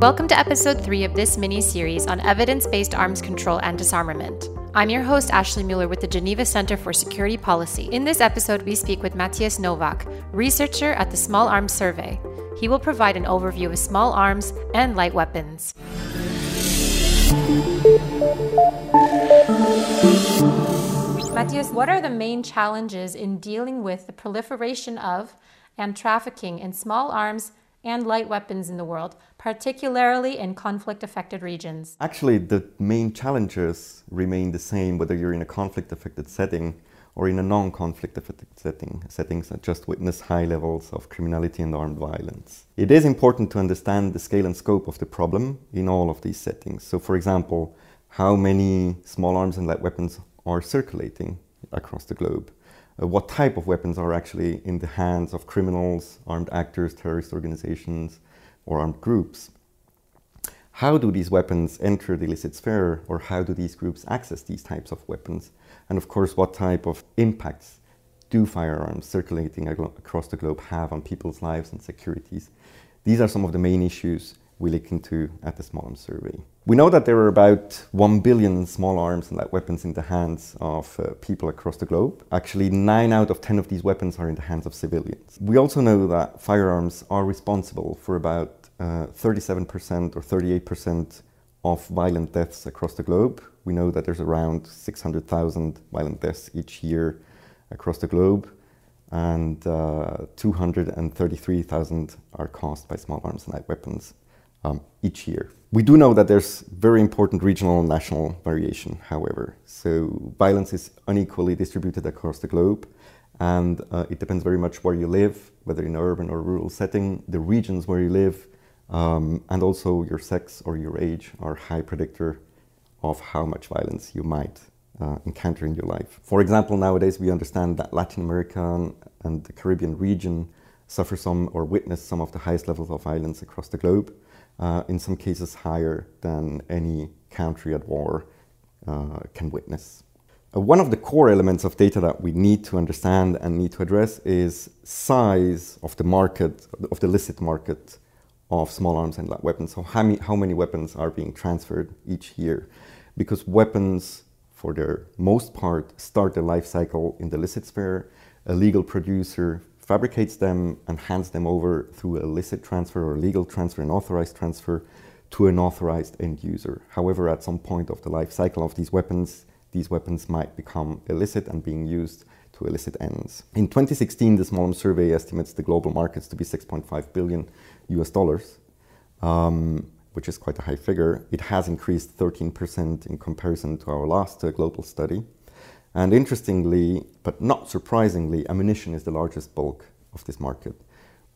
Welcome to episode three of this mini series on evidence based arms control and disarmament. I'm your host, Ashley Müller, with the Geneva Center for Security Policy. In this episode, we speak with Matthias Nowak, researcher at the Small Arms Survey. He will provide an overview of small arms and light weapons. Matthias, what are the main challenges in dealing with the proliferation of and trafficking in small arms and light weapons in the world, particularly in conflict affected regions? Actually, the main challenges remain the same whether you're in a conflict affected setting or in a non conflict affected setting, settings that just witness high levels of criminality and armed violence. It is important to understand the scale and scope of the problem in all of these settings. So, for example, how many small arms and light weapons are circulating across the globe. Uh, what type of weapons are actually in the hands of criminals, armed actors, terrorist organizations, or armed groups? How do these weapons enter the illicit sphere, or how do these groups access these types of weapons? And of course, what type of impacts do firearms circulating across the globe have on people's lives and securities? These are some of the main issues we look into at the Small Arms Survey. We know that there are about 1 billion small arms and light weapons in the hands of uh, people across the globe. Actually, 9 out of 10 of these weapons are in the hands of civilians. We also know that firearms are responsible for about uh, 37% or 38% of violent deaths across the globe. We know that there's around 600,000 violent deaths each year across the globe and uh, 233,000 are caused by small arms and light weapons um, each year. We do know that there's very important regional and national variation, however. So violence is unequally distributed across the globe, and uh, it depends very much where you live, whether in an urban or rural setting, the regions where you live, um, and also your sex or your age are high predictor of how much violence you might uh, encounter in your life. For example, nowadays we understand that Latin America and the Caribbean region suffer some or witness some of the highest levels of violence across the globe uh, in some cases higher than any country at war uh, can witness. Uh, one of the core elements of data that we need to understand and need to address is size of the market, of the illicit market of small arms and weapons. So how many, how many weapons are being transferred each year? Because weapons, for their most part, start their life cycle in the illicit sphere. A legal producer fabricates them and hands them over through a licit transfer or legal transfer, and authorized transfer to an authorized end user. However, at some point of the life cycle of these weapons, these weapons might become illicit and being used to illicit ends. In 2016, the Small Arms Survey estimates the global markets to be 6.5 billion US dollars, um, which is quite a high figure. It has increased 13% in comparison to our last uh, global study. And interestingly, but not surprisingly, ammunition is the largest bulk of this market.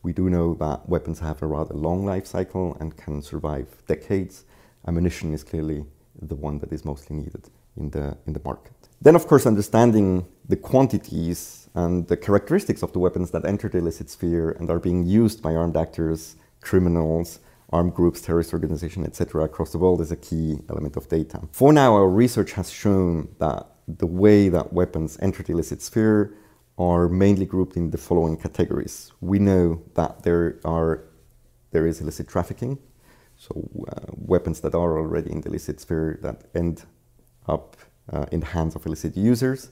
We do know that weapons have a rather long life cycle and can survive decades. Ammunition is clearly the one that is mostly needed in the, in the market. Then, of course, understanding the quantities and the characteristics of the weapons that enter the illicit sphere and are being used by armed actors, criminals, armed groups, terrorist organizations, etc., across the world is a key element of data. For now, our research has shown that the way that weapons enter the illicit sphere are mainly grouped in the following categories. We know that there are there is illicit trafficking, so uh, weapons that are already in the illicit sphere that end up uh, in the hands of illicit users.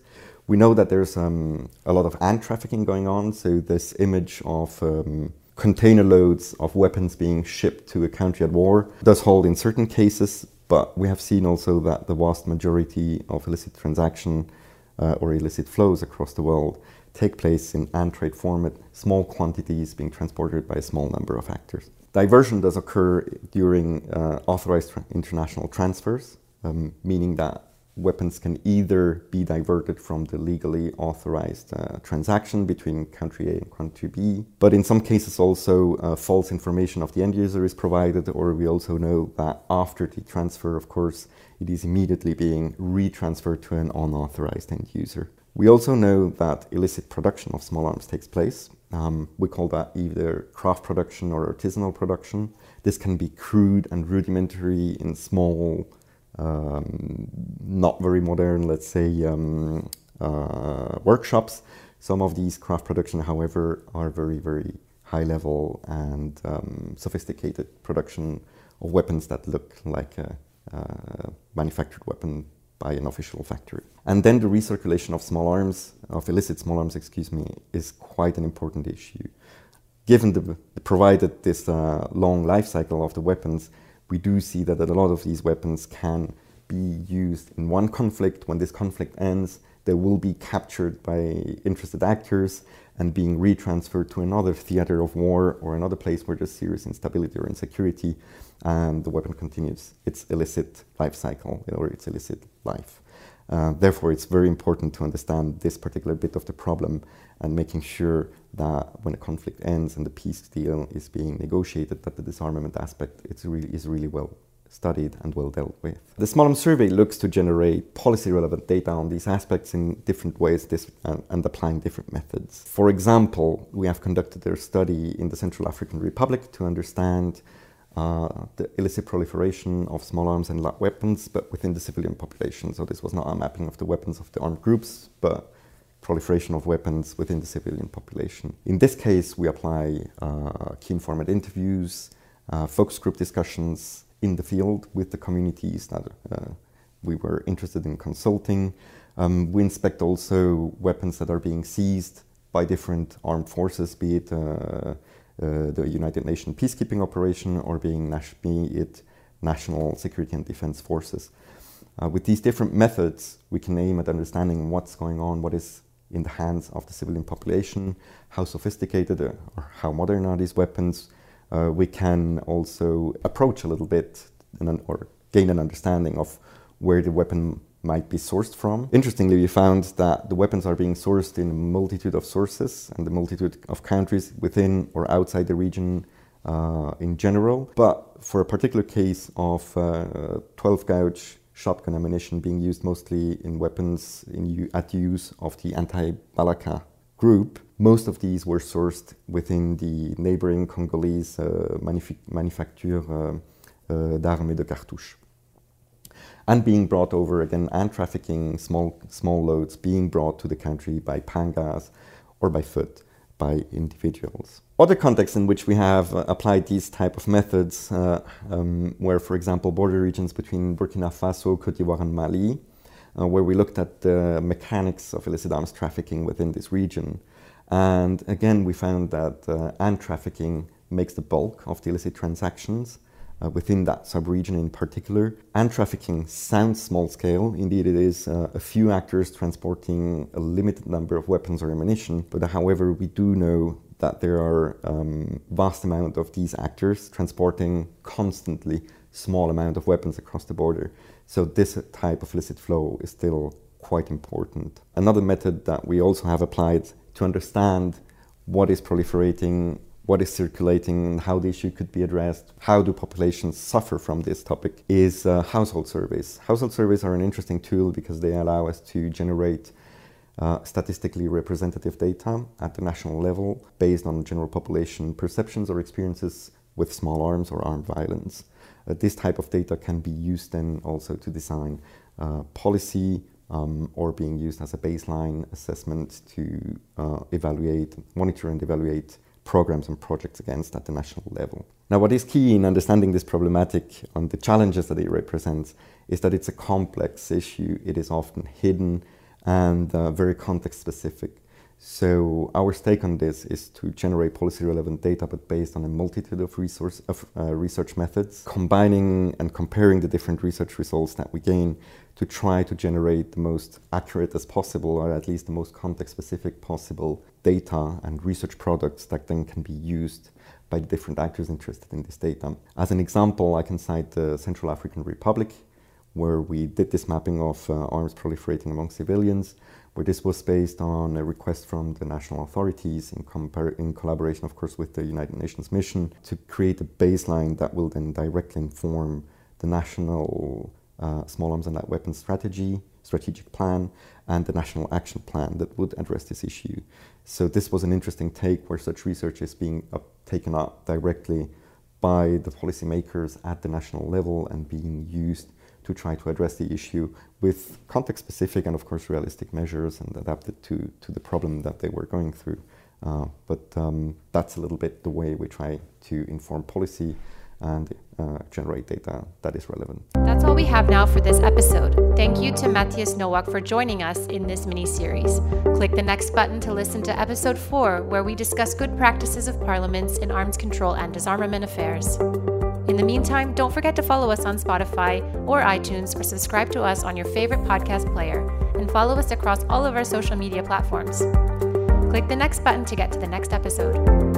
We know that there's um, a lot of ant trafficking going on, so this image of um, container loads of weapons being shipped to a country at war does hold in certain cases, but we have seen also that the vast majority of illicit transaction uh, or illicit flows across the world take place in ant trade format, small quantities being transported by a small number of actors. Diversion does occur during uh, authorized tra- international transfers, um, meaning that weapons can either be diverted from the legally authorized uh, transaction between country A and country B, but in some cases also uh, false information of the end user is provided, or we also know that after the transfer, of course, it is immediately being retransferred to an unauthorized end user. We also know that illicit production of small arms takes place. Um, we call that either craft production or artisanal production. This can be crude and rudimentary in small not very modern, let's say, um, uh, workshops. Some of these craft production, however, are very, very high level and um, sophisticated production of weapons that look like a, a manufactured weapon by an official factory. And then the recirculation of small arms, of illicit small arms, excuse me, is quite an important issue. Given the, provided this uh, long life cycle of the weapons, we do see that a lot of these weapons can be used in one conflict. When this conflict ends, they will be captured by interested actors and being retransferred to another theater of war or another place where there's serious instability or insecurity, and the weapon continues its illicit life cycle or its illicit life. Uh, therefore, it's very important to understand this particular bit of the problem and making sure that when a conflict ends and the peace deal is being negotiated, that the disarmament aspect is really, is really well studied and well dealt with. The Small Survey looks to generate policy relevant data on these aspects in different ways this, uh, and applying different methods. For example, we have conducted a study in the Central African Republic to understand the illicit proliferation of small arms and light weapons, but within the civilian population. So this was not a mapping of the weapons of the armed groups, but proliferation of weapons within the civilian population. In this case, we apply uh, key informant interviews, uh, focus group discussions, in the field with the communities that uh, we were interested in consulting. Um, we inspect also weapons that are being seized by different armed forces, be it uh, uh, the United Nations peacekeeping operation or being be it national security and defense forces. Uh, with these different methods, we can aim at understanding what's going on, what is in the hands of the civilian population, how sophisticated or how modern are these weapons, uh, we can also approach a little bit or gain an understanding of where the weapon might be sourced from. Interestingly, we found that the weapons are being sourced in a multitude of sources and a multitude of countries within or outside the region uh, in general. But for a particular case of uh, 12 gauge shotgun ammunition being used mostly in weapons in, at use of the anti Balaka group, most of these were sourced within the neighboring Congolese uh, manuf manufacture uh, uh, d'armes de cartouches. And being brought over again, and trafficking small, small loads being brought to the country by pangas or by foot by individuals. Other contexts in which we have uh, applied these type of methods uh, um, were, for example, border regions between Burkina Faso, Cote d'Ivoire, and Mali, uh, where we looked at the mechanics of illicit arms trafficking within this region. And again, we found that uh, arms trafficking makes the bulk of the illicit transactions. Uh, within that sub-region in particular. Ant trafficking sounds small scale. Indeed, it is uh, a few actors transporting a limited number of weapons or ammunition. But however, we do know that there are um, vast amount of these actors transporting constantly small amount of weapons across the border. So this type of illicit flow is still quite important. Another method that we also have applied to understand what is proliferating, what is circulating, and how the issue could be addressed, how do populations suffer from this topic, is uh, household surveys. Household surveys are an interesting tool because they allow us to generate uh, statistically representative data at the national level based on general population perceptions or experiences with small arms or armed violence. Uh, this type of data can be used then also to design uh, policy um, or being used as a baseline assessment to uh, evaluate, monitor and evaluate programs and projects against at the national level. Now, what is key in understanding this problematic and the challenges that it represents is that it's a complex issue. It is often hidden and uh, very context specific. So our stake on this is to generate policy relevant data, but based on a multitude of resource of uh, research methods, combining and comparing the different research results that we gain to try to generate the most accurate as possible, or at least the most context specific possible data and research products that then can be used by the different actors interested in this data. As an example, I can cite the Central African Republic, where we did this mapping of uh, arms proliferating among civilians where this was based on a request from the national authorities in, in, collaboration, of course, with the United Nations mission to create a baseline that will then directly inform the national uh, small arms and light weapons strategy, strategic plan, and the national action plan that would address this issue. So this was an interesting take where such research is being up, taken up directly by the policymakers at the national level and being used to try to address the issue with context specific and, of course, realistic measures and adapted to, to the problem that they were going through. Uh, but um, that's a little bit the way we try to inform policy and uh, generate data that is relevant. That's all we have now for this episode. Thank you to Matthias Nowak for joining us in this mini series. Click the next button to listen to episode 4, where we discuss good practices of parliaments in arms control and disarmament affairs. In the meantime, don't forget to follow us on Spotify or iTunes or subscribe to us on your favorite podcast player and follow us across all of our social media platforms. Click the next button to get to the next episode.